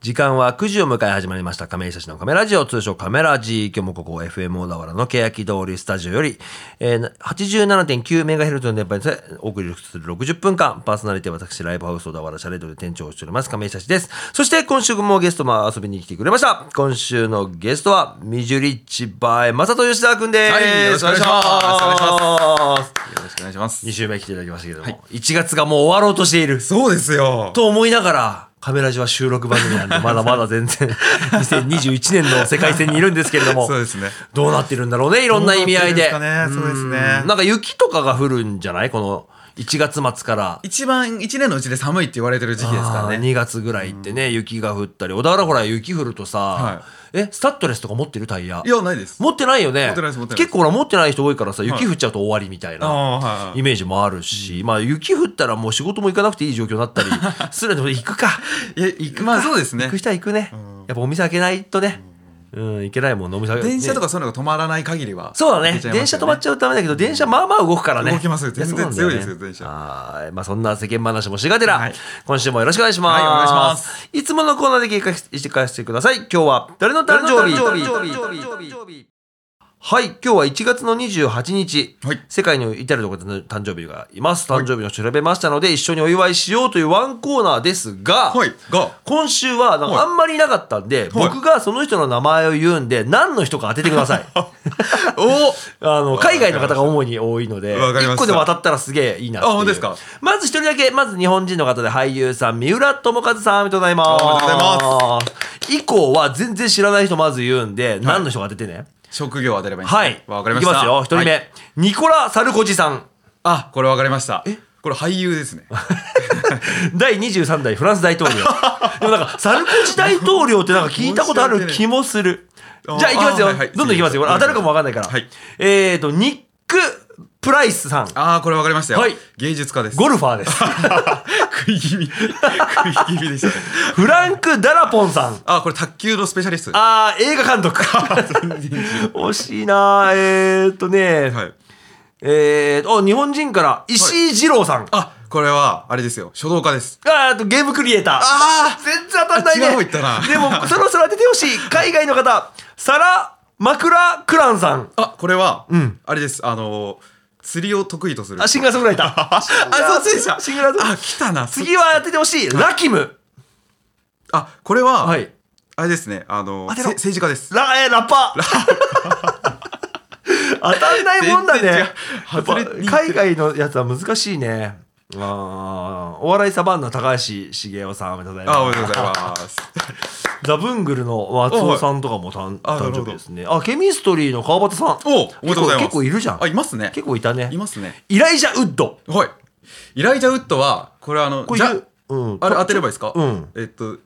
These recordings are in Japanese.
時間は9時を迎え始まりました。亀井久志のカメラジオ通称カメラジ今日もここ FM 小田原の欅通りスタジオより、えー、87.9MHz の電波でお送りする60分間。パーソナリティは私ライブハウス小田原シャレードで店長をしております亀井久志です。そして今週もゲストも遊びに来てくれました。今週のゲストはミジュリッチバイ正人吉田君です、はいよろしくお願いします。お願いします。よろしくお願いします。2週目来ていただきましたけれども、1月がもう終わろうとしている。そうですよ。と思いながら、カメラジは収録番組なんで、まだまだ全然、2021年の世界線にいるんですけれども、そうですね。どうなってるんだろうね、いろんな意味合いで。そうですね。ん。なんか雪とかが降るんじゃない？この1月末から。一番一年のうちで寒いって言われてる時期ですからね2月ぐらいってね、雪が降ったり、小田原ほら雪降るとさ、はえ、スタッドレスとか持ってるタイヤ？いやないです持ってないよね。結構ほら持ってない人多いからさ、雪降っちゃうと終わりみたいな。はいはいイメージもあるし、まあ雪降ったらもう仕事も行かなくていい状況になったりするので行くか。いや行くまあそうですね行く人は行くね。やっぱお店開けないとね。うん、行けないもん、お店開け電車とねかそういうのが止まらない限りはそうだね。電車止まっちゃうとダメだけど、電車まあまあ動くからね。動きます全然強いですよ電車。はい。まあそんな世間話もしがてら、はい。今週もよろしくお願いします。はいお願いします。いつものコーナーで経過してかせてください。今日は誰の誕生日はい、今日は1月の28日、はい。世界の至るところで誕生日がいます。誕生日を調べましたので、一緒にお祝いしようというワンコーナーですが、はい。が今週はなんかはい。あんまりいなかったんで、僕がその人の名前を言うんで、何の人か当ててください。お あの、海外の方が主に多いので、1わかりました。個でも当たったらすげえいいなあ本当ですか？まず一人だけ、まず日本人の方で俳優さん、三浦友和さん、おめでとうございます。おめでとうございます。以降は全然知らない人まず言うんで、何の人か当ててね？職業を当てればいいんですはいね。わかりましたいきますよ、一人目、はいニコラ・サルコジさん。あこれわかりましたこれ俳優ですね 第23代フランス大統領。でもなんか、サルコジ大統領ってなんか聞いたことある気もする。じゃあ行きますよ。あはいはいどんどん行きますよ。これ当たるかもわかんないから。はいえーと、ニック・プライスさん。ああこれわかりましたよはい芸術家ですゴルファーです。食い気味食い気味でしたねフランク・ダラポンさん。あこれ卓球のスペシャリストあー、映画監督。惜しいなえーっとね、はいえーと、お日本人から石井二郎さん。あこれはあれですよ書道家ですあーあとゲームクリエイター。あ全然当たんないね。あ違う方行ったなでも、そろそろ当ててほしい。海外の方、サラ・マクラ・クランさん。あこれは、んあれですあの釣りを得意とするあ、シンガーソングライター。あそっちでしたシンガーソングライターあ来たな次は当ててほしい。ラキム。あこれは、はい。あれですねあの政治家ですラ、えーラッパー。当たんないもんだね。海外のやつは難しいね。あーお笑いサバンナ高橋茂雄さんおめでとうございます。あおめでとうございます ザ・ブングルの松尾さんとかもたん誕あなるほど生日ですね。あ、ケミストリーの川端さん。おおめでとうございます結構いるじゃんあいますね結構いたねい。ますねイライジャ・ウッド。はいイライジャウッドはこれあのこれうん。あれ当てればいいですか？うんえっと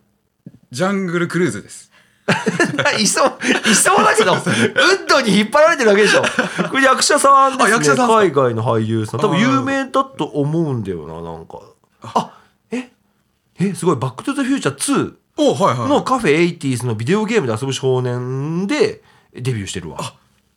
ジャングルクルーズです いそう、いそうだけど、ウッドに引っ張られてるわけでしょ。これ役者さんですね。あ役者さん海外の俳優さん。多分あ有名だと思うんだよな、なんか。あ、え？え、すごい。バックトゥザフューチャーおはいはい2のカフェ 80s のビデオゲームで遊ぶ少年でデビューしてるわ。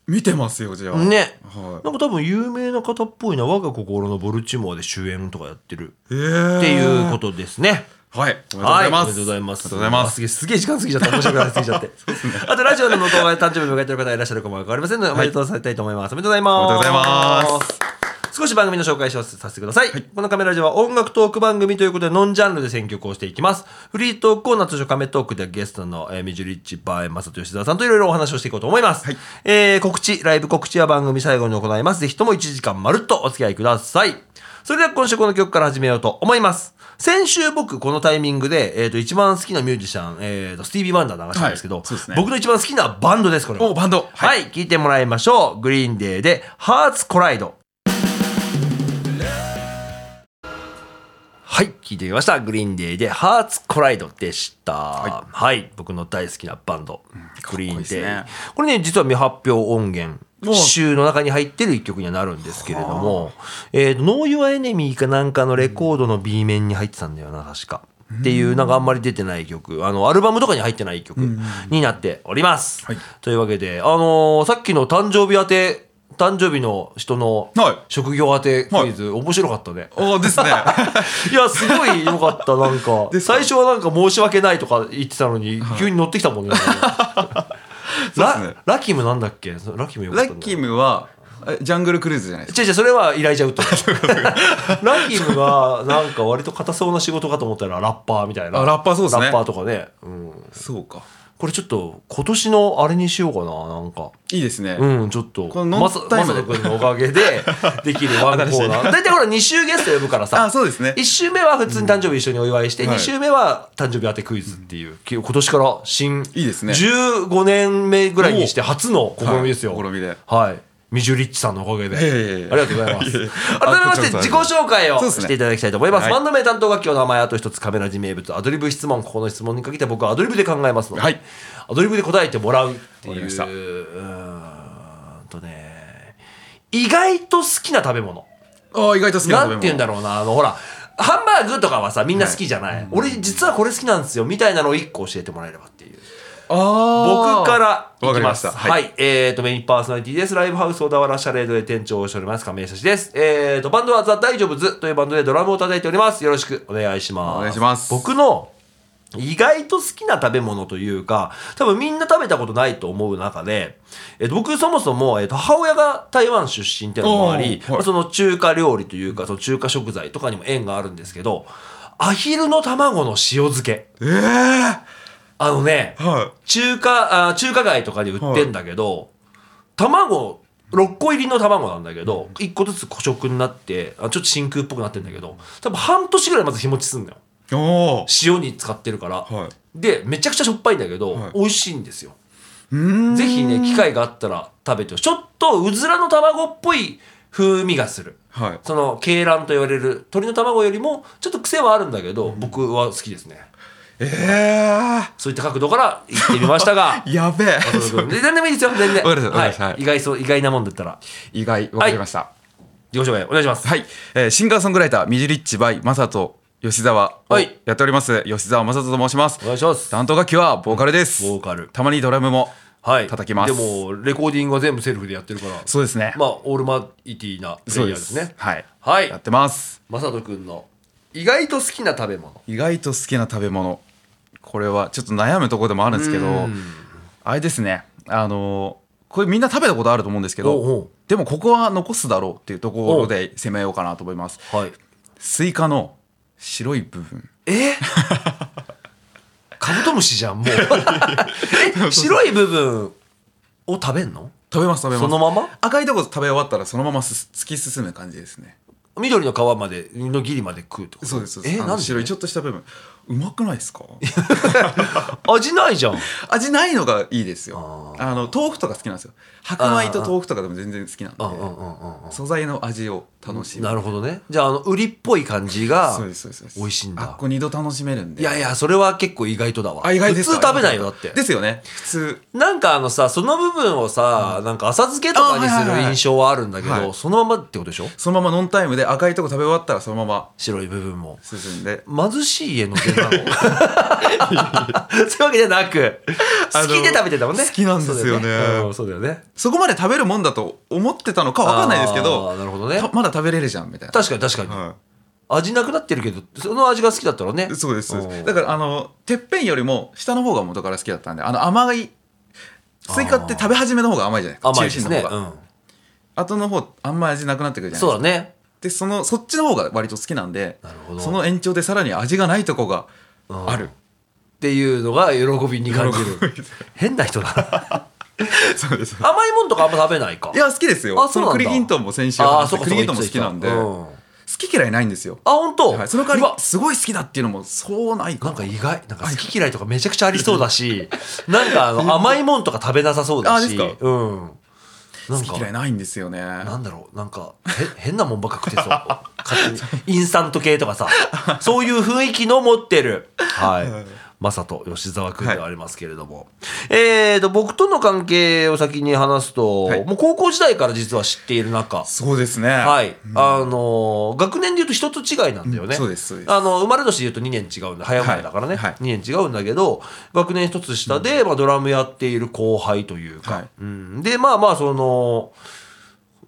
見てますよじゃあね。はなんか多分有名な方っぽいな。我が心のボルチモアで主演とかやってる。いえーっていうことですね。はいおめでとうごはい、ざいますおめでとうございます。ありがとうございますすげえ、すげえ時間過ぎちゃった。面白くなりすぎちゃって。あと、ラジオの向こう側で誕生日を迎えてる方いらっしゃるかもわかりませんので、おめでとうさせたいと思います。おめでとうございます。おめでとうございます。少し番組の紹介をさせてください。このカメラジオは音楽トーク番組ということで、ノンジャンルで選曲をしていきます。フリートークコーナー通称カメトークではゲストの、えー、ミジュリッチ、バーエン、マサト吉沢さんといろいろお話をしていこうと思います。はいえー告知、ライブ告知は番組最後に行います。ぜひとも1時間まるっとお付き合いください。それでは今週この曲から始めようと思います。先週僕このタイミングで、えー、と一番好きなミュージシャン、えー、とスティービー・ワンダー流したんですけど、はいね。僕の一番好きなバンドですこれは。おバンド。はい、はい聞いてもらいましょう。グリーンデーで「ハーツコライド」はい聞いてみました。 Green Day で「Hearts Collide」でした。はい、僕の大好きなバンド、グリーンデー、こいいですね。これね実は未発表音源お集の中に入ってる一曲にはなるんですけれども「えーと、ノー・ユア・エネミー」かなんかのレコードの B 面に入ってたんだよな確か。っていうなんかあんまり出てない曲。あのアルバムとかに入ってない曲になっております。はい。というわけで、あのーさっきの誕生日当て誕生日の人のはい。職業当てクイズ、面白かったね。おですね。いや、すごい良かった、なんか。最初はなんか申し訳ないとか言ってたのに、急に乗ってきたもんね。ララキムなんだっけ？ラキムラッキムはえジャングルクルーズじゃないですか？違う違う、それはイライジャウッドだ。ラキムがなんか割と硬そうな仕事かと思ったらラッパーみたいな。あラッパーそうですねラッパーとかね。うん。そうかこれちょっと今年のあれにしようかな、なんか。いいですね、うん、ちょっと。このまさまさと君のおかげでできるワンコーナー。大体ほら2週ゲスト呼ぶからさ。あそうですね1週目は普通に誕生日一緒にお祝いして、はい2週目は誕生日当てクイズっていう、今年から新、いいですね15年目ぐらいにして初の試みですよ。はい試みではい。ミジュリッチさんのおかげで。ええありがとうございます。改めまして自己紹介をしていただきたいと思います。はいバンド名担当楽器の名前、あと一つカメラ字名物、アドリブ質問、ここの質問にかけて僕はアドリブで考えますので、はいアドリブで答えてもらうっていう。うーんとね、意外と好きな食べ物。あ意外と好きな食べ物なんて言うんだろうな、あの、ほら、ハンバーグとかはさ、みんな好きじゃない。俺、実はこれ好きなんですよ、みたいなのを一個教えてもらえればっていう。あ僕からいきま。りますしたはい、えっ、と、メインパーソナリティです。ライブハウス小田原シャレードで店長をしております、亀井久志です。えっ、と、バンドはザ・大丈夫ズというバンドでドラムを叩いております。よろしくお願いします。お願いします僕の意外と好きな食べ物というか、多分みんな食べたことないと思う中で、えっと僕そもそも、えっと母親が台湾出身っていうのもあり、はいまあその中華料理というか、その中華食材とかにも縁があるんですけど、アヒルの卵の塩漬け。ええあのね、は中華、あ中華街とかで売ってんだけど、卵、6個入りの卵なんだけど、1個ずつ古食になって、あちょっと真空っぽくなってんだけど、多分半年ぐらいまず日持ちすんだよ。塩に使ってるから。はいで、めちゃくちゃしょっぱいんだけど、はい美味しいんですよ。ぜひね、機会があったら食べてちょっとうずらの卵っぽい風味がする。はいその、鶏卵と言われる鶏の卵よりも、ちょっと癖はあるんだけど、僕は好きですね。えそういった角度から言ってみましたが。え、やべえ。で何でもいいですよ、全然。はい。はい。意外そう、意外なもんだったら。意外わかりました。自己紹介お願いします。はい、えーシンガーソングライターミジュリッチバイマサト吉沢をはいやっております、吉沢正人と申します。お願いします。担当楽器はボーカルです。ボーカル。たまにドラムもはい。叩きます。でも、レコーディングは全部セルフでやってるから、そうですね。まあ、オールマイティーなプレイヤーですね。はい。はい。やってます。まさとくんの意外と好きな食べ物。意外と好きな食べ物これはちょっと悩むところでもあるんですけどうん。あれですね。あのーこれみんな食べたことあると思うんですけどうでもここは残すだろうっていうところで攻めようかなと思います。はい。スイカの白い部分。え？カブトムシじゃん、もう。え、白い部分を食べんの？食べます食べます。そのまま？赤いとこ食べ終わったらそのまま突き進む感じですね。緑の皮まで、のギリまで食うと？そうですそうです。え、なんで？白いちょっとした部分うまくないですか？味ないじゃん。味ないのがいいですよ。あの豆腐とか好きなんですよ。白米と豆腐とかでも全然好きなんでうんうんうんうんうん。素材の味を楽しむ。なるほどね。じゃあ、あの、売りっぽい感じが美味しいんだ。あっこ二度楽しめるんで。いやいや、それは結構意外とだわ。あ意外ですか？普通食べないよ、だって。ですよね。普通。なんかあのさ、その部分をさ、なんか浅漬けとかにする印象はあるんだけど、はいそのままってことでしょ？そのままノンタイムで赤いとこ食べ終わったらそのまま白い部分も。進んで。貧しい家の出 そういうわけじゃなく、好きで食べてたもんね。好きなんですよねそうだよね。そこまで食べるもんだと思ってたのかわかんないですけあどーなるほどねた。まだ食べれるじゃんみたいな確かに確かに。は味なくなってるけど、その味が好きだったらね。いそうですだからあのてっぺんよりも下の方が元から好きだったんであの甘いスイカって食べ始めの方が甘いじゃないですか甘いですね。後の方あんま味なくなってくるじゃないですかそうだね。でそのそっちの方が割と好きなんでその延長でさらに味がないとこがある。っていうのが喜びに感じる。変な人だな。そうです。甘いもんとかあんま食べないか。いや好きですよ。あそうなんだ。の栗きんとんも先週あそうか栗きんとんも好きなんでうんき嫌いないんですよ。あ、本当？はい、その代わりすごい好きだっていうのもそうないかな。んか意外、なんか好き嫌いとかめちゃくちゃありそうだし、なんかあの 甘いもんとか食べなさそうだし、あですか。うん。なんか好き嫌いないんですよねなんだろう、なんか、へ、変なもんばっか食ってそう。勝手に。インスタント系とかさ、そういう雰囲気の持ってる。はい。まさと吉沢君ではありますけれども。えーと、僕との関係を先に話すと、はいもう高校時代から実は知っている中、そうですねはい。あのー学年で言うと一つ違いなんだよね。うんそうですそうですあの、生まれ年で言うと2年違うんだ。早生まれだからね。はいはい2年違うんだけど、学年一つ下で、まあ、ドラムやっている後輩というか。はいうん、で、まあまあ、その、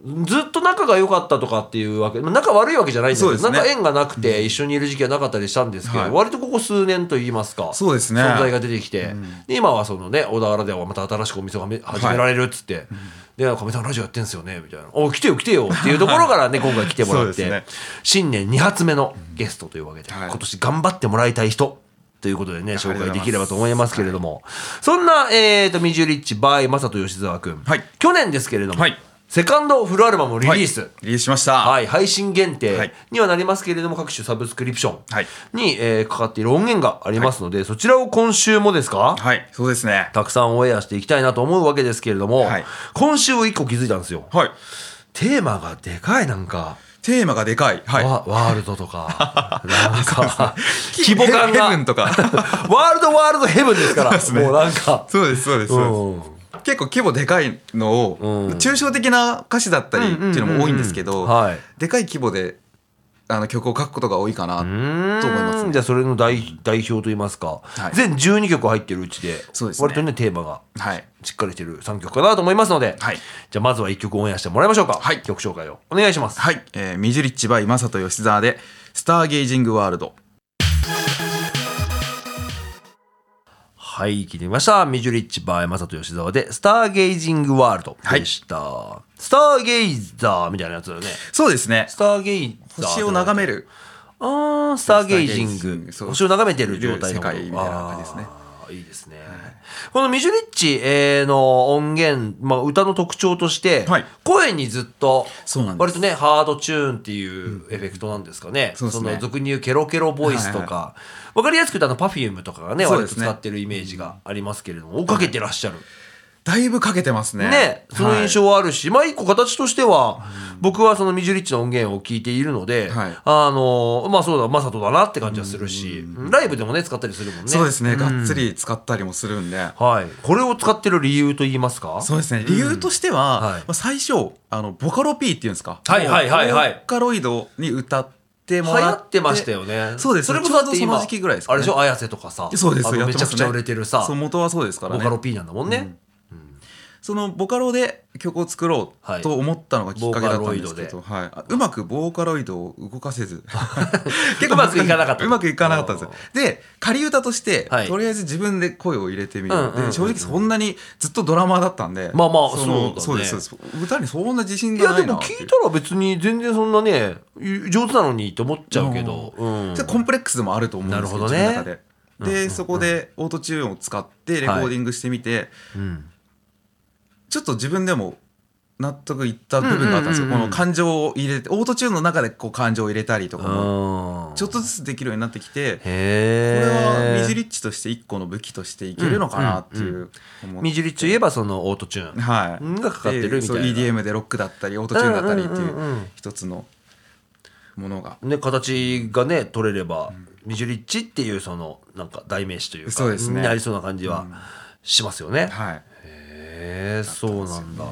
ずっと仲が良かったとかっていうわけまあ仲悪いわけじゃないんですね。なんか縁がなくて一緒にいる時期はなかったりしたんですけど、はい。割とここ数年といいますかそうですね。存在が出てきて、で今はそのね小田原ではまた新しくお店がめ始められるっつって「でかみさんラジオやってんすよね」みたいな「お来てよ来てよ」っていうところからね今回来てもらって、ね。新年2発目のゲストというわけで、はい。今年頑張ってもらいたい人ということでね、紹介できればと思いますけれども、そんな、えーと、ミジュリッチ by マサト吉沢くん、はい。去年ですけれども、はいセカンドフルアルバムをリリース、はい。リリースしました。配信限は定い。にはなりますけれども、各種サブスクリプションはい。に、えーかかっている音源がありますので、そちらを今週もですか、はい。そうですね。たくさんオンエアしていきたいなと思うわけですけれども、はい。今週一個気づいたんですよ。はい。テーマがでかいなんか。テーマがでかい。はい。ワワールドとか、なんか、規模感が。ヘブンとか。ワールドワールドヘブンですから、ですね。もうなんか。そうですそうですそうです。うん結構規模でかいのを、うん。抽象的な歌詞だったりっていうのも多いんですけど、でかい規模であの曲を書くことが多いかなと思いますね。じゃあそれの代代表といいますか、はい。全12曲入ってるうちでそうですね。割とねテーマがはい、しっかりしてる3曲かなと思いますので、はい。じゃあまずは1曲オンエアしてもらいましょうか、はい。曲紹介をお願いします、はい。えーミジュリッチバイマサト吉沢で「スターゲージングワールドはい聞いてみました。ミジュリッチバーマサト吉沢でスターゲイジングワールドでした、スターゲイザーみたいなやつだよね」そうですね。スターゲイザー星を眺めるあースターゲイジング。星を眺めてる状態の世界みたいな感じですね、このミジュリッチえーの音源、まあ、歌の特徴として、はい。声にずっと割とねハードチューンっていうエフェクトなんですかね、そうですね。の俗に言うケロケロボイスとか、はわかりやすく言うとあの Perfume とかがね。割と使ってるイメージがありますけれども追っかけてらっしゃる、だいぶかけてますね。ね、その印象はあるし、まあ一個形としては、僕はそのミジュリッチの音源を聞いているので、はい。あのまあそうだマサトだなって感じはするし、ライブでもね使ったりするもんね。そうですね、がっつり使ったりもするんで。はい。これを使ってる理由と言いますか？そうですね理由としては、はい。まあ、最初あのボカロ P っていうんですか？はいはいはいはい。ボーカロイドに歌って流もらって行ってましたよね。そうです。それこその時期ぐらいですかね。あれでしょ？綾瀬とかさ。そうですめちゃくちゃ売れてるさそう元はそうですからね。ボカロ P なんだもんね、そのボカロで曲を作ろはい。うと思ったのがきっかけだったんですけボど、はい。あうまくボーカロイドを動かせず。うまくいかなかったうまくいかなかったんですよ。で仮歌として、はい。とりあえず自分で声を入れてみる、う。んうんうんうん。で正直そんなにずっとドラマーだったんでまあまあのそうだね。そうですそうです。歌にそんな自信いがやでも聞ないなっていいうたら別に全然そんなね上手なのにって思っちゃうけど、うん。でコンプレックスでもあると思うんですけどなるほどね。自分の中で。で、そこでオートチューンを使ってレコーディングしてみて、うんちょっと自分でも納得いった部分があったんですよ、うんうんうんうん。この感情を入れてオートチューンの中でこう感情を入れたりとかもうんちょっとずつできるようになってきてこへれえは Miju Rich として一個の武器としていけるのかなっていう思って。 Miju Rich といえばそのオートチューンはい、がかかってるみたいな。EDM でロックだったりオートチューンだったりっていんうんうんうんう一つのものがね、形がね取れれば、ミジュリッチっていうそのなんか代名詞というかそうですね。になりそうな感じはしますよね。はい。へえそうなんだ。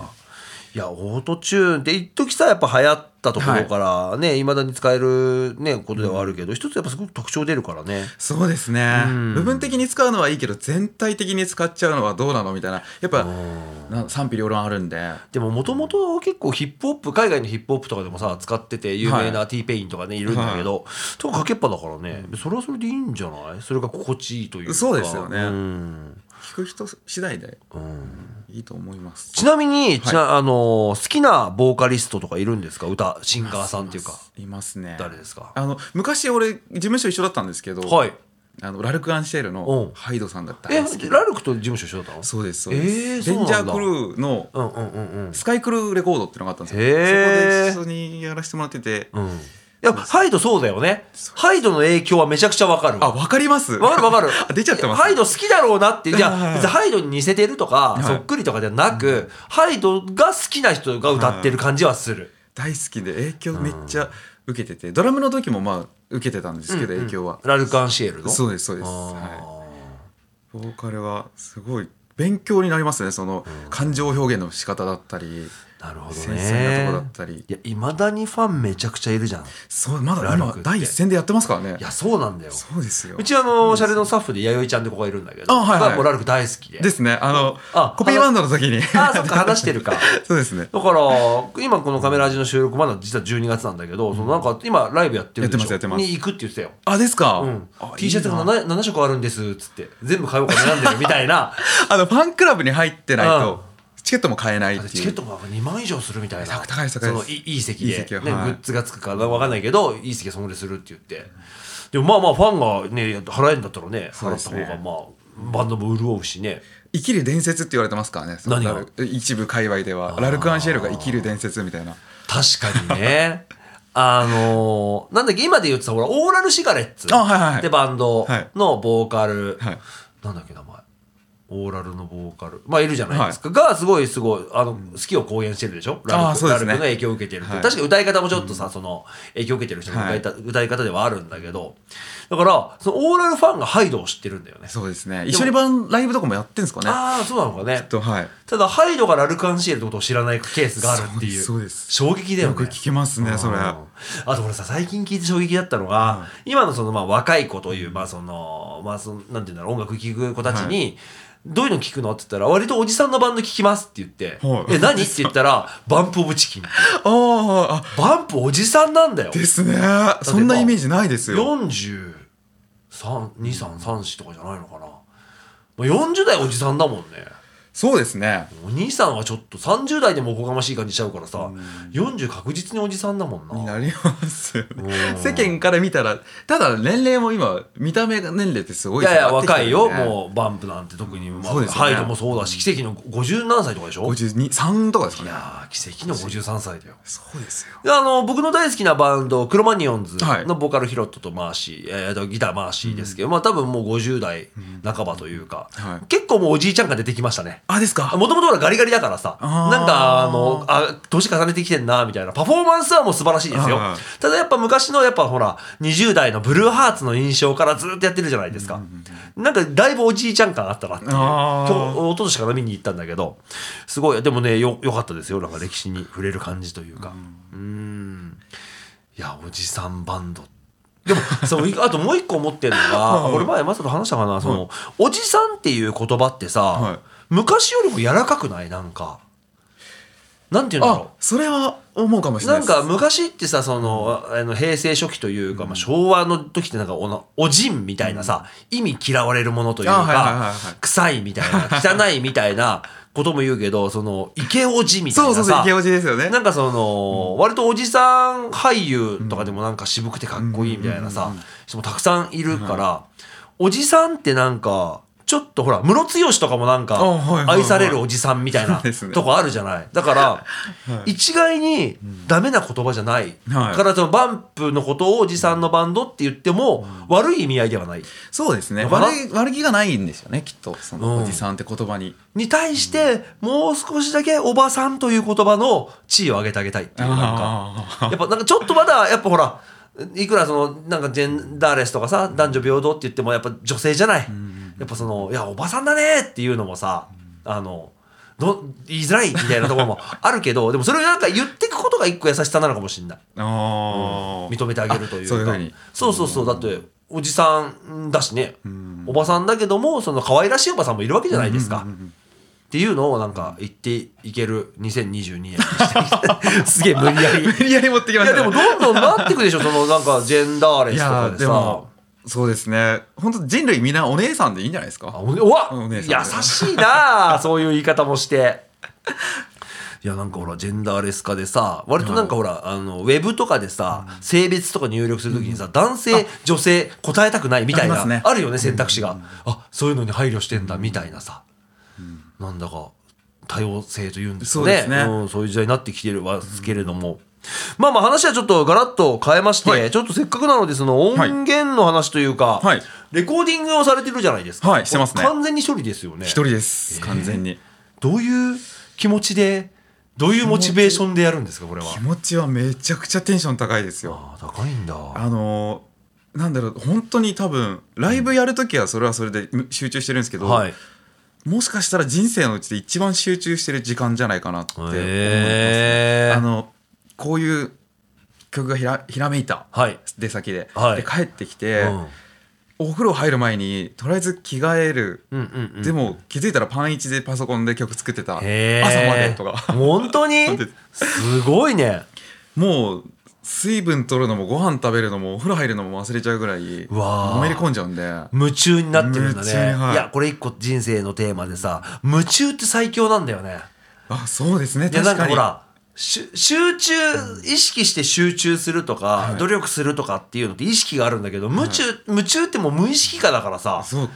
いやオートチューンって一時さやっぱ流行ったところからねい。ま、未だに使えるねことではあるけど、一つやっぱすごく特徴出るからね。そうですね、うん。部分的に使うのはいいけど全体的に使っちゃうのはどうなのみたいな。やっぱな賛否両論あるんで。でももともと結構ヒップホップ海外のヒップホップとかでもさ使ってて有名な T ペインとかねいるんだけど、とかかけっぱだからねそれはそれでいいんじゃない？それが心地いいというか。そうですよね。うん聞く人次第でうんいいと思います。ちなみに、ちなあの好きなボーカリストとかいるんですか？歌シンガーさんっていうか。いますね。誰ですか？あの昔俺事務所一緒だったんですけど、はい。あのラルク・アンシェルうん。の HYDE さんだったえラルクと事務所一緒だったの？そうですそうです、デンジャークルーのスカイクルーレコードっていうのがあったんですよ。へー。そこで一緒にやらせてもらってて、うんいやハイドそうだよね。ハイドの影響はめちゃくちゃわかるあわかります。わかるわかる。あ 出ちゃってます。ハイド好きだろうなって。じゃい別にハイドに似せてるとか、い。そっくりとかじゃなく、ハイドが好きな人が歌ってる感じはする、大好きで影響めっちゃ受けててドラムの時もまあ受けてたんですけど、影響は。ラルカンシエルの？そうですそうです。あはボーカルはすごい勉強になりますねその感情表現の仕方だったりなるほどね。繊細なとこだったり。いやいまだにファンめちゃくちゃいるじゃん。いそうまだ今第一線でやってますからね。やそうなんだよ。そうですよ。うちあのシャレのスタッフで弥生ちゃんって子がいるんだけど。あはいはい。ラルク大好きで。ですね。あのあコピーバンドの時に。あそっか話してるか。そうですね。だから今このカメラ味の収録まだ実は12月なんだけど、そのなんか今ライブやってるでしょ？やってますやってます。に行くって言ってたよ。あですか、うん。あ、T シャツがいいな。7, 7色あるんですっつって全部買おうか悩んでるみたいな。あのファンクラブに入ってないうん。とチケットも買えないっていう。チケットもなんか2万以上するみたいな。高いです高い。ですそのいいい席で。いい席はねはい。グッズがつくか分かんないけどいい席がそんぐらいするって言って。でもまあまあファンがね払えるんだったらね払った方がまあバンドも潤うしね。生きる伝説って言われてますからね。何が？一部界隈では。ラルク・アンシェルが生きる伝説みたいな。確かにね。あのーなんだっけ今で言ってたほらオーラルシガレッツ。ってバンドのボーカル、はい。なんだっけ名前オーラルのボーカル。まあいるじゃないですか、がすごいすごいあの好きを公演してるでしょ？ラルク,、あーそうですね。ラルクの影響を受けてるはい。確かに歌い方もちょっとさ、その影響を受けてる人の歌いた、歌い方ではあるんだけど。だからそのオーラルファンがハイドを知ってるんだよね。そうですね。一緒にバンライブとかもやってんですかね。ああそうなのかね。とはい。ただハイドがラルクアンシエルってことを知らないケースがあるっていうそうです衝撃だよね。よく聞きますねそれ。うんあと俺さ最近聞いて衝撃だったのが、今のそのまあ若い子というまあそのまあそのなんていうんだろう音楽聴く子たちに、どういうの聞くの？って言ったら割とおじさんのバンド聞きますって言って「はいえ何?」って言ったら「バンプ・オブ・チキン」あーあバンプおじさんなんだよ。ですね。そんなイメージないですよ。432334とかじゃないのかな。まあ40代おじさんだもんねそうですね。お兄さんはちょっと30代でもおこがましい感じしちゃうからさ40確実におじさんだもんな。になりますよね。うん。世間から見たらただ年齢も今見た目年齢ってすごいいやいや若いよもうバンプなんて特に、まあね。ハイドもそうだし奇跡の50何歳とかでしょ？52 3とかですかね。いやー奇跡の53歳だよ。そうですよ。であの僕の大好きなバンドクロマニオンズはい。のボーカルヒロットとマーシー、えーとギターマーシーですけど、まあ多分もう50代半ばというか、はい。結構もうおじいちゃんが出てきましたねあですか？もともとほらガリガリだからさ。なんかあのあ年重ねてきてんなみたいな。パフォーマンスはもう素晴らしいですよ。はいただやっぱ昔のやっぱほら20代のブルーハーツの印象からずっとやってるじゃないですか。なんかだいぶおじいちゃん感あったなって。いうあー。今日一昨年から見に行ったんだけどすごい。でもねよよかったですよ。なんか歴史に触れる感じというか。うんいやおじさんバンド。でもそう あともう一個思ってるのがはいこれ前マサと話したかな。そのおじさんっていう言葉ってさ、はい昔よりも柔らかくない？なんか。なんていうんだろあそれは思うかもうしれなですないんか昔ってさそのあの平成初期というか、まあ、昭和の時ってなんかおなおじんみたいなさ、意味嫌われるものというかはい臭いみたいな 汚いみたいなことも言うけどそのイケおじみたいなさそうそうそうイケオジですよね。なんかその、割とおじさん俳優とかでもなんか渋くてかっこいいみたいなさ、人もたくさんいるから、おじさんってなんか、ちょっとほら、ムロツヨシとかもなんか愛されるおじさんみたいなとこあるじゃない。だから、一概にダメな言葉じゃない。はい。からそのバンプのことをおじさんのバンドって言っても、悪い意味合いではない。そうですね。悪い悪気がないんですよねきっと。そうん。のおじさんって言葉に。に対して、もう少しだけおばさんという言葉の地位を上げてあげたいっていう、なんか。あやっぱなんかちょっとまだやっぱほらいくらそのなんかジェンダーレスとかさ男女平等って言ってもやっぱ女性じゃない、やっぱそのいやおばさんだねっていうのもさあのど言いづらいみたいなところも あるけどでもそれをなんか言っていくことが一個優しさなのかもしれない。あー。認めてあげるというか。そうそうそうだっておじさんだしね。おばさんだけどもその可愛らしいおばさんもいるわけじゃないですか。っていうのをなんか言っていける2022年 すげえ無理やり。無理やり持ってきまいやしたね。でもどんどんなってくでしょそのなんかジェンダーレいやスとかでさ。そうですね。本当人類みんなお姉さんでいいんじゃないですあかおねうわお姉優さんしいなあそういう言い方もして。いやなんかほらジェンダーレス化でさ割となんかほら、あのウェブとかでさ、性別とか入力するときにさ、男性女性答えたくないみたいなあ,、るよね選択肢が、あそういうのに配慮してんだみたいなさ、なんだか多様性というんですかねそうですねん、そういう時代になってきてるわけれども、まあまあ話はちょっとガラッと変えまして、はいちょっとせっかくなのでその音源の話というか、はいレコーディングをされてるじゃないですか。はいしてますね完全に一人ですよね。一人です完全にどういう気持ちで、どういうモチベーションでやるんですか、これは？気持ちはめちゃくちゃテンション高いですよ高いんだ。あのーなんだろう本当に多分ライブやるときはそれはそれで集中してるんですけど、はい。もしかしたら人生のうちで一番集中してる時間じゃないかなって思いますね。あのこういう曲がひらひらめいた。はい。出先で,、はい。で帰ってきて、うん。お風呂入る前にとりあえず着替える、うんうんうんでも気づいたらパン1でパソコンで曲作ってた。朝までとか。本当に？すごいね。もう水分取るのもご飯食べるのもお風呂入るのも忘れちゃうぐらいのめり込んじゃうんで。夢中になってるんだね、はい。い、やこれ一個人生のテーマでさ夢中って最強なんだよね。あそうですね。いやなん確かに。かほら集中意識して集中するとか、努力するとかっていうのって意識があるんだけど夢中、夢中ってもう無意識化だからさそうか。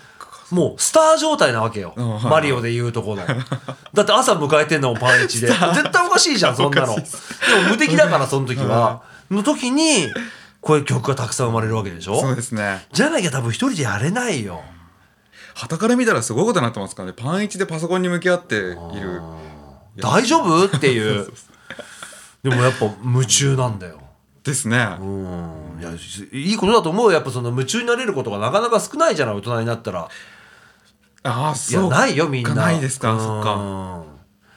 もうスター状態なわけよ、うんはい。マリオで言うとこの。だって朝迎えてんのもパンイチで。絶対おかしいじゃんそんなの。でも無敵だからその時はの時にこういう曲がたくさん生まれるわけでしょ？そうですね。じゃなきゃ多分一人でやれないよ。傍から見たらすごいことになってますからね。パン1でパソコンに向き合っている。大丈夫？ってい う。でもやっぱ夢中なんだよ。ですね、うん。いやいいことだと思うよ。やっぱその夢中になれることがなかなか少ないじゃない大人になったら。ああいやそうないよみんな。ないですかうんそっか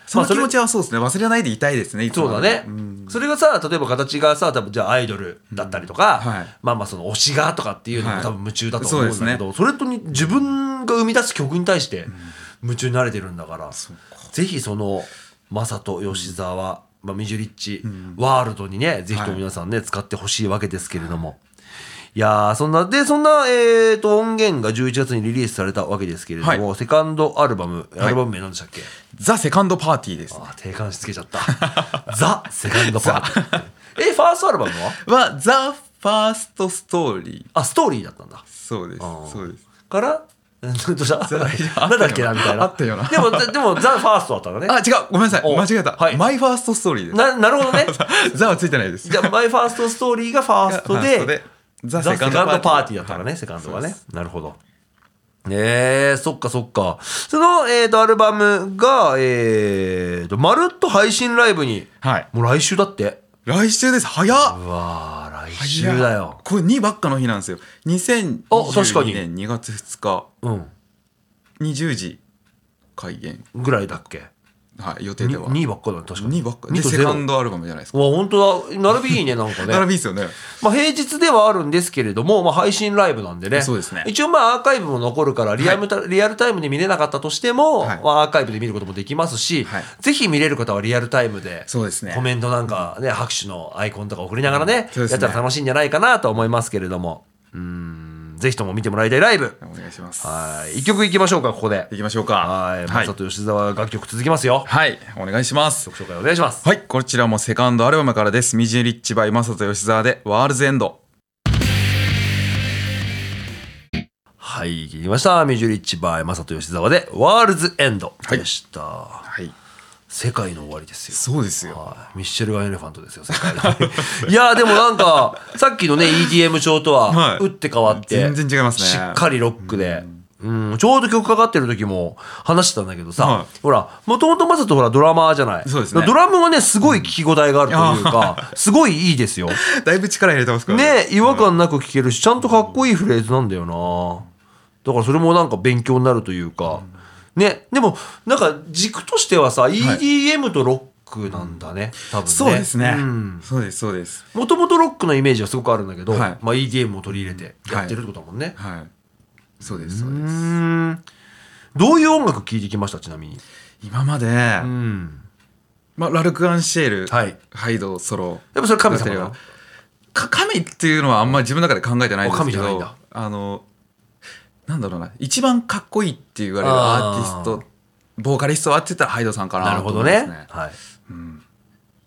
その気持ちはそうですね。忘れないでいたいですねそうだね、もん。それがさ例えば形がさ多分じゃあアイドルだったりとか、うん。はい。まあまあその推しがとかっていうのもはい。多分夢中だと思うんだけそうど、それとに自分が生み出す曲に対して夢中になれてるんだから、ぜひそのマサと吉沢、まあ、ミジュリッチ、ワールドにねぜひとも皆さんね、使ってほしいわけですけれども。いやーそんなでそんな、えー、と音源が11月にリリースされたわけですけれども、はセカンドアルバムアルバム名なんでしたっけ、The Second Party ですあ定冠詞つけちゃった。The Second Party。え、ファーストアルバムは？は The First Story。あ、ストーリーだったんだ。そうです。あー。そうです。から、どうした？ザなんだっけなみたいな。あったよな。でも、でも、 The First だったんだね。あ違う。ごめんなさい。お間違えた、はい。マイファーストストーリーです。な、なるほどね。ザはついてないです。じゃあ、 My First Story がファーストファーストでで、 The The Second Party だーったからね、セカンドがね。なるほど。えー、そっかそっか。その、えーと、アルバムが、えーと、まるっと配信ライブに、はいもう来週だって。来週です早っうわー、来週だよ。これ2ばっかの日なんですよあ確かに2022年2月2日うん。20時開演ぐらいだっけ？はい予定では。2位ばっかだね確かに。2ばっか。2と0でセカンドアルバムじゃないですか。うわ本当だ。並びいいね なんかね。並びいいですよね。まあ平日ではあるんですけれども、まあ、配信ライブなんでね。そうですね。一応まあアーカイブも残るからリアルタ、リアルタイムで見れなかったとしても、はい。まあ、アーカイブで見ることもできますし、はい。ぜひ見れる方はリアルタイムでそうですね。コメントなんかね拍手のアイコンとか送りながらね,、そうですね。やったら楽しいんじゃないかなと思いますけれども。うんぜひとも見てもらいたいライブ。お願いします。はい。一曲いきましょうかここで。行きましょうか。はい。はい。正人吉沢楽曲続きますよ。はい。お願いします。曲紹介お願いします。はい。こちらもセカンドアルバムからです。ミジュリッチバイマサト吉沢でワールズエンド。はい、聞きました。ミジュリッチバーマサト吉沢で、ワールズエンドでした。はい世界の終わりですよ。そうですよ。はい、ミッシェルガン・エレファントですよ、世界。いやーでもなんか、さっきのね、EDM 調とはは、い。打って変わって、全然違いますね。しっかりロックで。うん、ちょうど曲かかってる時も話してたんだけどさ、はい。ほら、もともとマサトほらドラマーじゃない。そうですね。ドラムがね、すごい聞き応えがあるというか、すごいいいですよ。だいぶ力入れてますからね。違和感なく聴けるしちゃんとかっこいいフレーズなんだよな。だからそれもなんか勉強になるというか、ねでもなんか軸としてはさ EDM とロックなんだね、多分ね。そうですね、ん。そうですそうです。もともとロックのイメージはすごくあるんだけど、はい。まあ、EDM を取り入れてやってるってことだもんね、はい。そうですそううですどういう音楽聴いてきましたちなみに？今まで、うん。まあ、ラルク・アンシェール、はい。ハイドソロやっぱそれ神様なの？か神っていうのはあんまり自分の中で考えてないんですけどあ神じゃないんだ。あのなんだろうな。一番かっこいいって言われるアーティストボーカリストはって言ったらハイドさんかななるほどね。はい。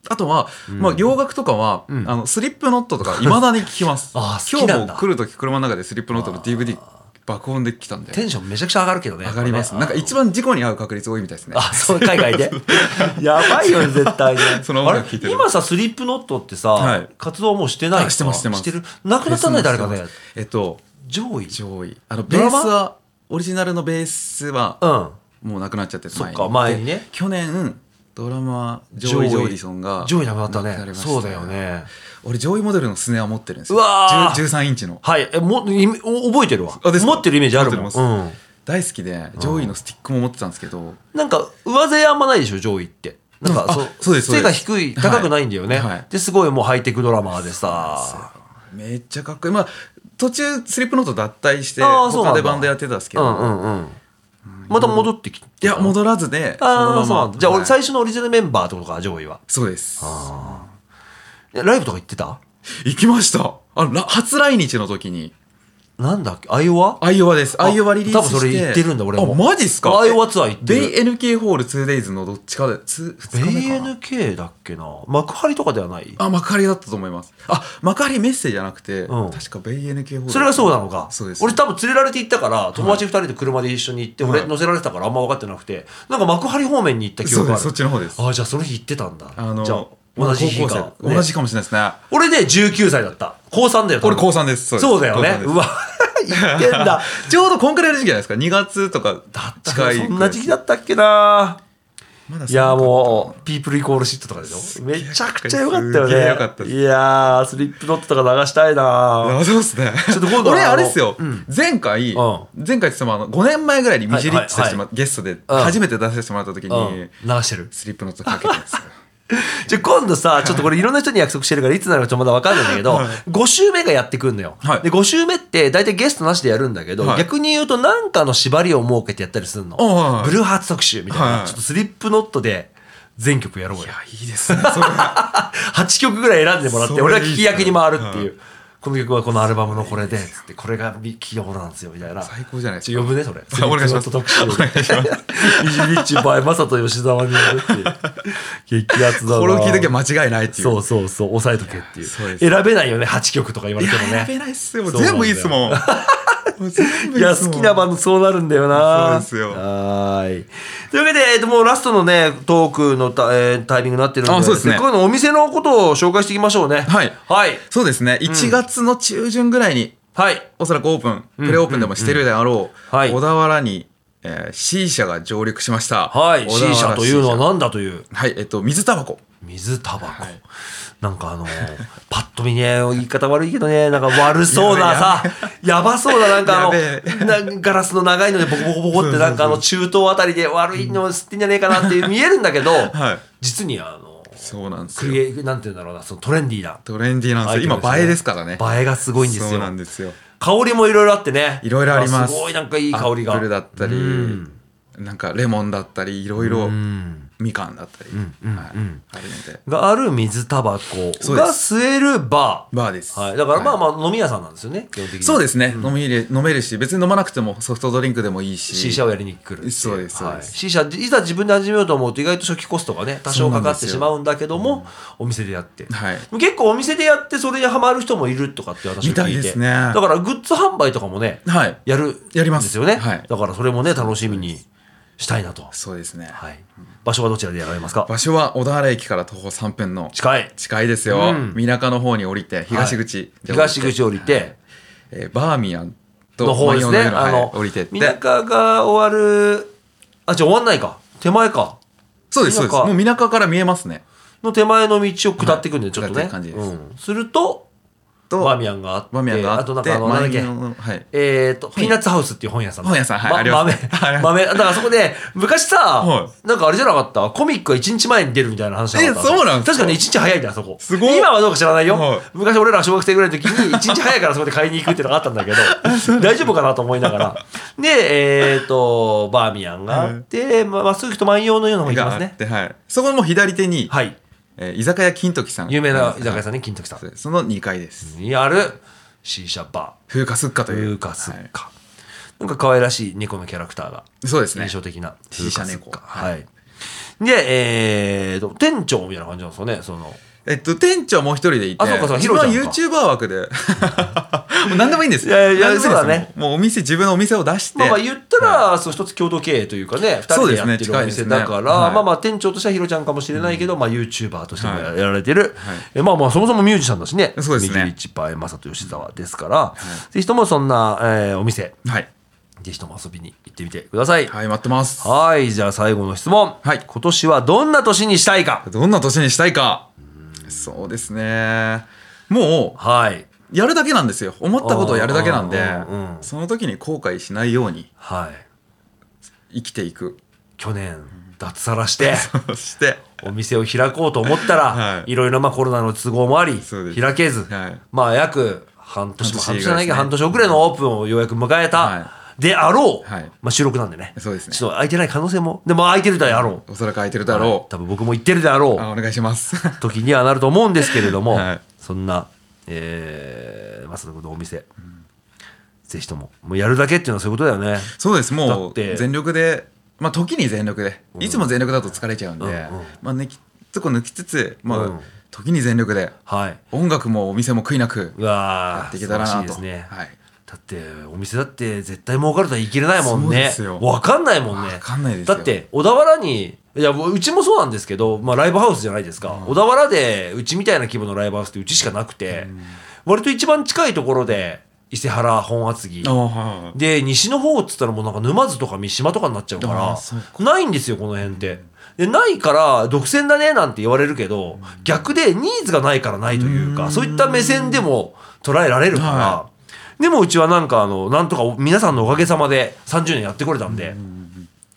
あとは、まあ、洋楽とかは、あのスリップノットとかいまだに聞きます。今日も来る時車の中でスリップノットの DVD 爆音で来たんで。テンションめちゃくちゃ上がるけどね上がります、なんか一番事故に遭う確率多いみたいですね。あ、そう、海外で。やばいよね、絶対ね。その今さ、スリップノットってさ、はい。活動もうしてないあしてますしてます。してる？亡くなったんだよ、誰かね。えっと上位？上位。あのベースは？オリジナルのベースはうん。もうなくなっちゃってそっか前に。ね。で去年ドラマージョイ・ジョーディソンが上位なくなったね。そうだよね。俺ジョイモデルのスネア持ってるんですよ。うわー。10 13インチの。はい。え、も、覚えてるわ。あ持ってるイメージあるもん。うん。大好きで上位のスティックも持ってたんですけど。なんか上背あんまないでしょ上位って。なんかあそうそうですそうです。背が低い高くないんだよね、はい。はい。ですごいもうハイテクドラマーでさ。めっちゃかっこいい。まあ途中スリップノート脱退して他でバンドやってたんですけど、うんうんうん。また戻ってきていや戻らずでああそうなんだ。じゃあ俺はい。最初のオリジナルメンバーってことか上位は。そうです。えライブとか行ってた？行きました。あら初来日の時になんだっけ？アイオワアイオワです。あアイオワリリースして。多分それ行ってるんだ俺もあ、マジっすか？アイオワツアー行ってるベイ NK ホール 2days のどっちかで、つベ2日目イかな。NK だっけな？幕張とかではない？あ、幕張だったと思います。あ、幕張メッセじゃなくて、うん確かベイ NK ホール。それがそうなのかそうです。俺多分連れられて行ったから友達2人で車で一緒に行って俺はい乗せられてたからあんま分かってなくてなんか幕張方面に行った記憶があるそうです、そっちの方です。あじゃあその日行ってたんだあの、じゃあ同じ日か、生。同じかもしれないですね。俺で19歳だった。高3だよ俺高3です。そうだよね。うわ 行ってんだ。ちょうどこんくらいの時期じゃないですか。2月とか近い。そんな時期だったっけな。まだいやもうピープルイコールシットとかでしょ。めちゃくちゃ良かったよね。良かったいやースリップノットとか流したいなあそうですね。ちょっと今度は俺あれですよ、うん。前回、うん。前回って言ってもあの5年前ぐらいにミジリッチとしても、はいゲストでうん初めて出させてもらった時に、うん。流してる。スリップノットかけてるんですよ。じゃあ今度さちょっとこれいろんな人に約束してるからいつなのかちょっとまだ分かんないんだけど、はい。5週目がやってくんのよ、はい。で5週目って大体ゲストなしでやるんだけど、はい。逆に言うと何かの縛りを設けてやったりするの、はいはい。ブルーハーツ特集みたいな、はい。ちょっとスリップノットで全曲やろうよ。いや、いいですね。それ8 曲ぐらい選んでもらって俺は聞き役に回るっていう、はいこの曲はこのアルバムのこれでつってこれが聞きどころなんですよみたいな。最高じゃないですか。呼ぶねそれ。お願いします。特集お願いします。イジリッチバイマサと吉沢にやるっていう。激アツだな。これを聞いときゃ間違いないっていう。そうそうそう押さえとけっていう。選べないよね8曲とか言われてもね。やべないっすよ。全部いいっすもん。いや好きなバンドそうなるんだよな。そうですよ。はーい。というわけで、えっと、もうラストのねトークのタ,、えータイミングになってるのであそうですね。せっかくのお店のことを紹介していきましょうね。はい。はい。そうですね。1月の中旬ぐらいに、はい。おそらくオープン、プレオープンでもしてるであろう、小田原に、えー、C 社が上陸しました。はい C 社というのは何だという？はい、えっと、水タバコ。水タバコ、なんかあのー パッと見ね言い方悪いけどねなんか悪そうなさやばそうななんかあのガラスの長いのでボコボコボコってなんかあの中東あたりで悪いの吸ってんじゃねえかなっていう見えるんだけど、はい。実にあのそうなんですよ。クリエなんて言うんだろうなそのトレンディーなトレンディーなんですよ。今映えですからね。映えがすごいんですよそうなんですよ。香りもいろいろあってね。いろいろあります。すごいなんかいい香りが。アップルだったりうん、なんかレモンだったり、いろいろ。うんみかんだったり、はいうんあるので。がある水タバコが吸えるバー。バーです。はい、だからまあはまあ飲み屋さんなんですよね基本的に。いそうですね。飲み入れ、飲めるし、別に飲まなくてもソフトドリンクでもいいし。C 社をやりに来るそうですそうです。はい、C 社いざ自分で始めようと思うと意外と初期コストがね多少かかってしまうんだけどもお店でやって、はい。結構お店でやってそれにハマる人もいるとかって私は聞いて。みたいですね。だからグッズ販売とかもねはい。やるやりますんですよね、はい。だからそれもね楽しみにしたいなと、そうですね。はい、場所はどちらでやられますか？場所は小田原駅から徒歩3分の近い。近いですよ。うん。みなかの方に降りて、東口で降りて、東口降りて。えーバーミヤンとの方ですね、のあの、はい降りてって。みなかが終わるあじゃあ終わんないか。手前か。そうですそうです。もうみなかから見えますね。の手前の道を下っていくんで、ちょっとね。下っていく感じです。うん、すると、とバーミヤンがあって、バーミヤンがあってとなんかあの、なんだっけ、えっと、ピーナッツハウスっていう本屋さん。本屋さんはいま豆。豆。だからそこで、昔さは、なんかあれじゃなかった？コミックが1日前に出るみたいな話った？えそうなん確かに1日早いんだそこ。すごい今はどうか知らないよはい。昔俺らが小学生ぐらいの時に、1日早いからそこで買いに行くっていうのがあったんだけど、大丈夫かなと思いながら。で、えっと、バーミヤンがあって、ままっすぐ行くと万葉のような方行きますねはいそこの左手に、はい。えー居酒屋金時さん。有名な居酒屋さんね、金時さん。その2階です。にある C 社バ。風花すっかーという。風花すっか、なんか可愛らしい猫のキャラクターがそうですね。印象的な C 社猫。風花すっか。はい。はい。でえーと店長みたいな感じなんですよねその。えっと店長もう一人でいて。あそうかそうかヒロち YouTuber 枠で もう何でもいいんですいやいやそうだね。もうお店自分のお店を出して。まあまあ言ったら、そう一つ共同経営というかね二人でやってるお店だから、まあまあ店長としてはヒロちゃんかもしれないけど、まあ YouTuber としてもやられてる、はい。えまあまあそもそもミュージシャンだしね。そうですね。右リッチパイマサと吉沢ですから、ぜひともそんな、えーお店。はい。ぜひとも遊びに行ってみてください。はい待ってます。はい、じゃあ最後の質問。はい。今年はどんな年にしたいか。どんな年にしたいか。そうですね。もはい。うやるだけなんですよ。思ったことをやるだけなんでうんその時に後悔しないようにはい。生きていく。去年脱サラして そして。お店を開こうと思ったら、はい。い、ろいろまあコロナの都合もあり開けず、はい。まあ約半年も半半年年じゃないけど半年遅れのオープンをようやく迎えた、はであろう、はい。まあ収録なんでね。そうですね。ちょっと空いてない可能性もでも空いてるであろう、おそらく空いてるだろう、多分僕も言ってるであろう。あお願いします。時にはなると思うんですけれども、はい。そんな、えー、まさのお店、ぜひとも。もうやるだけっていうのはそういうことだよね。そうです。だもう全力でまあ時に全力で。いつも全力だと疲れちゃうんで、うんうん。まあ抜きつこ抜きつつまあ、うん。時に全力で。はい。音楽もお店も悔いなくやっていけたらなと。いですね、はいだってお店だって絶対儲かるとは言い切れないもんね。ですよ。分かんないもんね。わかんないですよ。だって小田原にいやうちもそうなんですけど、まあ、ライブハウスじゃないですか、小田原でうちみたいな規模のライブハウスってうちしかなくて、割と一番近いところで伊勢原本厚木。あはいで西の方っつったらもうなんか沼津とか三島とかになっちゃうかあらないんですよこの辺って。でないから独占だねなんて言われるけど逆でニーズがないからないというかそういった目線でも捉えられるから、はでもうちはなんかあのなんとか皆さんのおかげさまで30年やってこれたんで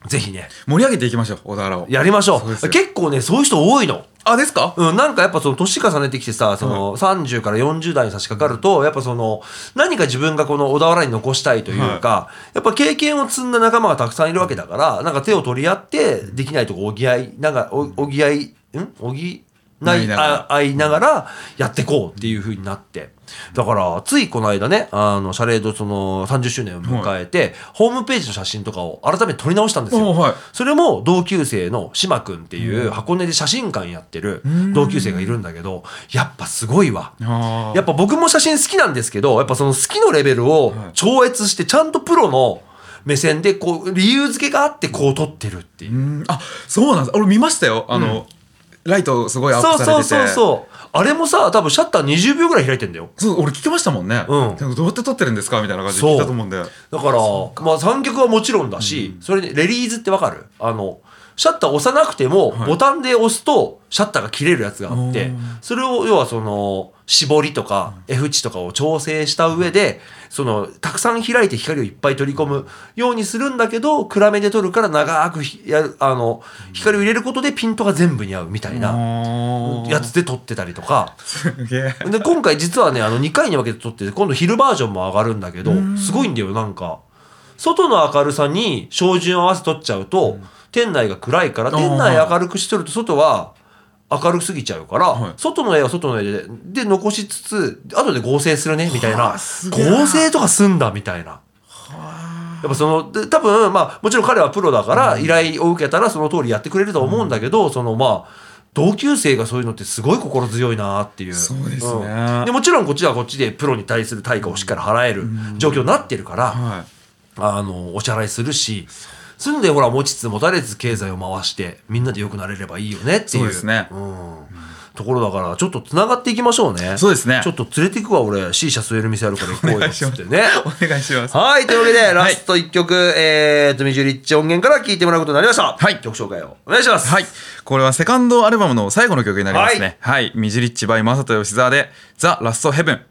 ぜひね。盛り上げていきましょう小田原を。やりましょう。結構ねそういう人多いの。あですか？うん、なんかやっぱその年重ねてきてさその30から40代に差し掛かるとやっぱその何か自分がこの小田原に残したいというか、やっぱ経験を積んだ仲間がたくさんいるわけだからなんか手を取り合ってできないとこおぎ合いなんかおおぎ合いん？おぎないないながら。あ合いながらやってこうっていう風になってだからついこの間ねあのシャレードその30周年を迎えて、ホームページの写真とかを改めて撮り直したんですよ。おはい。それも同級生の島君っていう箱根で写真館やってる同級生がいるんだけどやっぱすごいわ。あやっぱ僕も写真好きなんですけどやっぱその好きのレベルを超越してちゃんとプロの目線でこう理由付けがあってこう撮ってるっていう。うん。あそうなんです。俺見ましたよ。あの、ライトすごいアッそうプされてて。そうそうそうあれもさ多分シャッター20秒ぐらい開いてんだよ。そう俺聞きましたもんね、うん。でもどうやって撮ってるんですかみたいな感じで聞いたと思うんで。だから、まあ三脚はもちろんだし、それにレリーズってわかる？あの、シャッター押さなくても、ボタンで押すと、シャッターが切れるやつがあってうん、それを、要はその、絞りとか F 値とかを調整した上で、その、たくさん開いて光をいっぱい取り込むようにするんだけど、暗めで撮るから長くひやる、あの、光を入れることでピントが全部に合うみたいなやつで撮ってたりとか、すげえ。で今回実はねあの2回に分けて撮ってて今度昼バージョンも上がるんだけどすごいんだよなんか。外の明るさに照準合わせ撮っちゃうと、店内が暗いからー。店内明るくしとると外は明るくすぎちゃうから、はい。外の絵は外の絵でで残しつつ後で合成するねみたいはな。合成とかすんだみたいな。やっぱそので多分まあもちろん彼はプロだから依頼を受けたらその通りやってくれると思うんだけど、そのまあ同級生がそういうのってすごい心強いなっていう。そうですね。うん。でもちろんこっちはこっちでプロに対する対価をしっかり払える状況になってるから、はい。あのお支払いするしそういうのでほら持ちつ持たれつ経済を回してみんなで良くなれればいいよねっていう。そうですね。うん。ところだからちょっとつながっていきましょうね。そうですね。ちょっと連れていくわ俺。C 社吸える店あるから行こうよっつってね。お願いします。はいというわけでラスト1曲、えー、とミジュリッチ音源から聴いてもらうことになりました。はい。曲紹介をお願いします。はい。これはセカンドアルバムの最後の曲になりますね。はい。ミジリッチバイマサト吉沢で、ザ・ラストヘブン。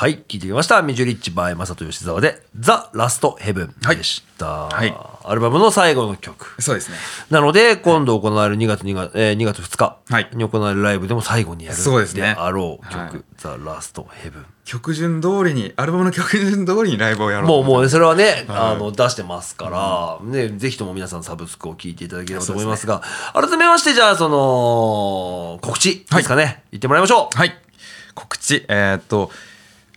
はい、聞いてきました。ミジュリッチバイマサト吉沢で、ザ・ラストヘブンでした。はいアルバムの最後の曲。そうですね。なので、今度行われる2月 ,2 月,、えー、2月2日はいに行われるライブでも最後にやるそうですねあろう曲、はいザ・ラストヘブン。曲順通りに、アルバムの曲順通りにライブをやろう。もうもうそれはね、はいあの出してますから、ね、ぜひとも皆さんサブスクを聞いていただければと思いますが、改めましてじゃあその告知ですかね、言ってもらいましょう。はい。告知、えーっと、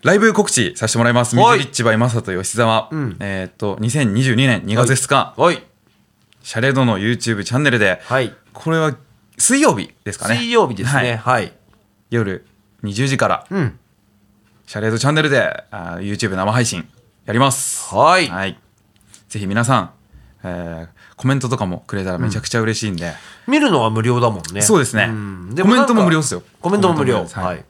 ライブ告知させてもらいます。ミはいジリッチバイマサト吉沢。んえーっと、2022年2月2日、はい、シャレードの YouTube チャンネルで、はい、これは水曜日ですかね。水曜日ですね。はいはい、夜20時から、うん、シャレードチャンネルであー YouTube 生配信やります。はいはい。ぜひ皆さん、えーコメントとかもくれたらめちゃくちゃ嬉しいんで、見るのは無料だもんね。そうですねんコメントも無料ですよコメントも無料。はい。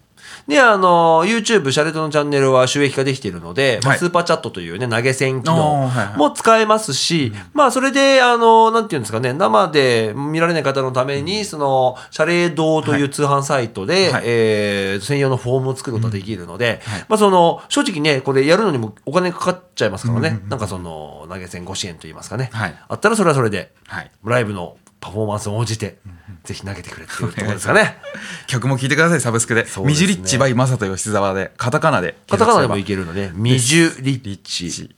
で、あの、YouTube、シャレットのチャンネルは収益化できているので、スーパーチャットというね、投げ銭機能も使えますし、まあ、それで、あの、なんていうんですかね、生で見られない方のために、その、シャレードという通販サイトで、はい。えー専用のフォームを作ることができるので、まあ、その、正直ね、これやるのにもお金かかっちゃいますからね、なんかその、投げ銭ご支援といいますかね、はい。あったらそれはそれで、はい。ライブのパフォーマンスに応じて、ぜひ投げてくれっていうところですかね。曲も聴いてくださいサブスクで。ですね。ミジュリッチ by マサト吉沢でカタカナで。カタカナでもいけけるので、ミジュリッチ。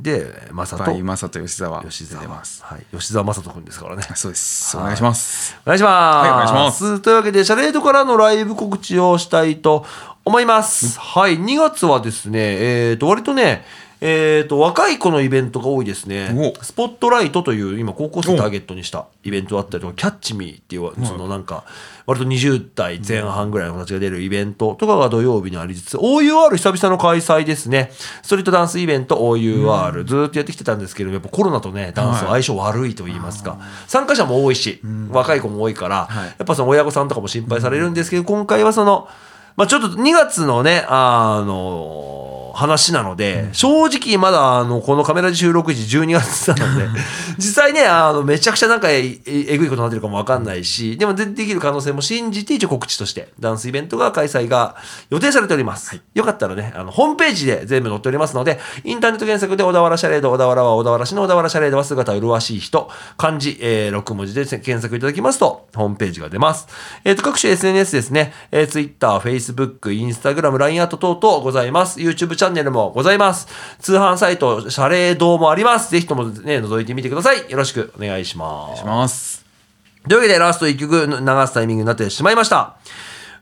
で、マサト、by マサト吉沢。吉沢はい、吉沢正人君ですからね。そうです。おはい。願いします。お願いします。はいお願いします。というわけで、シャレードからのライブ告知をしたいと思います。はい、2月はですね、えっ、と、割とね、えっ、と、若い子のイベントが多いですね。お。スポットライトという、今、高校生ターゲットにしたイベントあったりとか、キャッチミーっていう、そのなんか、割と20代前半ぐらいの子たちが出るイベントとかが土曜日にありつつ、OUR 久々の開催ですね。ストリートダンスイベント OUR、ずーっとやってきてたんですけど、やっぱコロナとね、ダンスは相性悪いと言いますか、参加者も多いし、若い子も多いから、はい。やっぱその親御さんとかも心配されるんですけど、今回はその、まあちょっと2月のね、あの、話なので、正直まだあの、このカメラ収録時12月なので、実際ね、あの、めちゃくちゃなんかえええぐいことになってるかもわかんないし、でもでできる可能性も信じて一応告知として、ダンスイベントが開催が予定されております。よかったらね、あの、ホームページで全部載っておりますので、インターネット検索で小田原シャレード、小田原は小田原市の小田原シャレードは姿麗しい人、漢字、えー、6文字で検索いただきますと、ホームページが出ます。えっ、と、各種 SNS ですね、えー、Twitter、Facebook、Instagram、LINE アット等々ございます。YouTube チャンネルもございます。通販サイト、シャレードもあります。ぜひともね、覗いてみてください。よろしくお願いします。しますというわけで、ラスト1曲流すタイミングになってしまいました。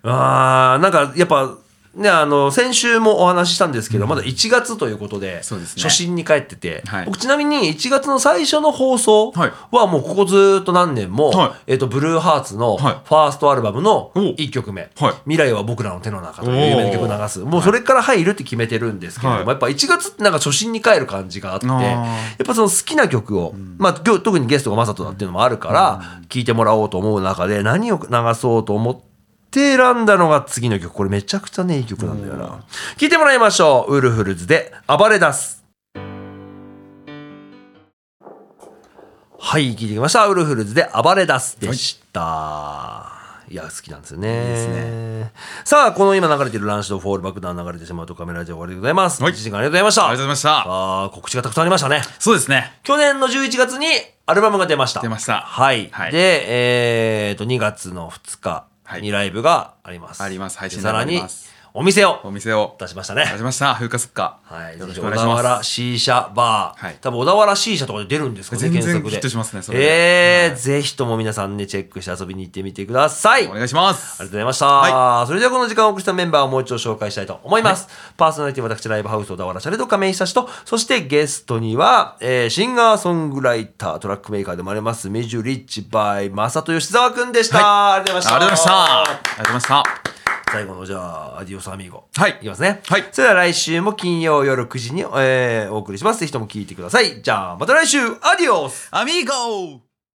あー、なんか、やっぱ、ね、あの、先週もお話ししたんですけど、まだ1月ということで、ね。初心に帰ってて、はい。僕ちなみに1月の最初の放送はもうここずっと何年も、はい。えっ、と、ブルーハーツのフはい。ァーストアルバムのお1曲目、はい。未来は僕らの手の中という有名な曲を流す。もうそれから入るって決めてるんですけれども、はい。やっぱ1月ってなんか初心に帰る感じがあって、あー。やっぱその好きな曲を、まあ今日特にゲストがマサトだっていうのもあるから、聴いてもらおうと思う中で何を流そうと思って選んだのが次の曲。これめちゃくちゃね、いい曲なんだよな。聴いてもらいましょう。ウルフルズで暴れ出す。はい、聞いてきました。ウルフルズで暴れ出すでした。い、や、好きなんですよね。さあ、この今流れている Rancid Fall Back Down 流れてしまうとカメラジオ終わりでございます。はい1時間ありがとうございました。ありがとうございましたあー告知がたくさんありましたね。そうですね去年の11月にアルバムが出ました。出ましたはい。はいで、えー、と、2月の2日にライブがあります。あります。配信でさらにライブあります、お店をお店を出しましたね。出しました風化すっかはい。よろしく小お願いします田原 C 社バー。はい多分小田原 C 社とかで出るんですかね、全然検索で。ヒットしますねそえー、ぜひとも皆さんね、チェックして遊びに行ってみてください。お願いしますありがとうございました。はそれではこの時間を送ったメンバーをもう一度紹介したいと思います。パーソナリティ私ライブハウス小田原シャレド亀井久志と、そしてゲストには、えーシンガーソングライター、トラックメーカーでもあります、メジュリッチバイ、マサト吉沢くんでした。ありがとうございました。ありがとうございましたありがとうございました最後のじゃあ、アディオスアミーゴ。はいいきますね。はいそれでは来週も金曜夜9時に、えーお送りします。ぜひとも聞いてください。じゃあ、また来週、アディオスアミーゴ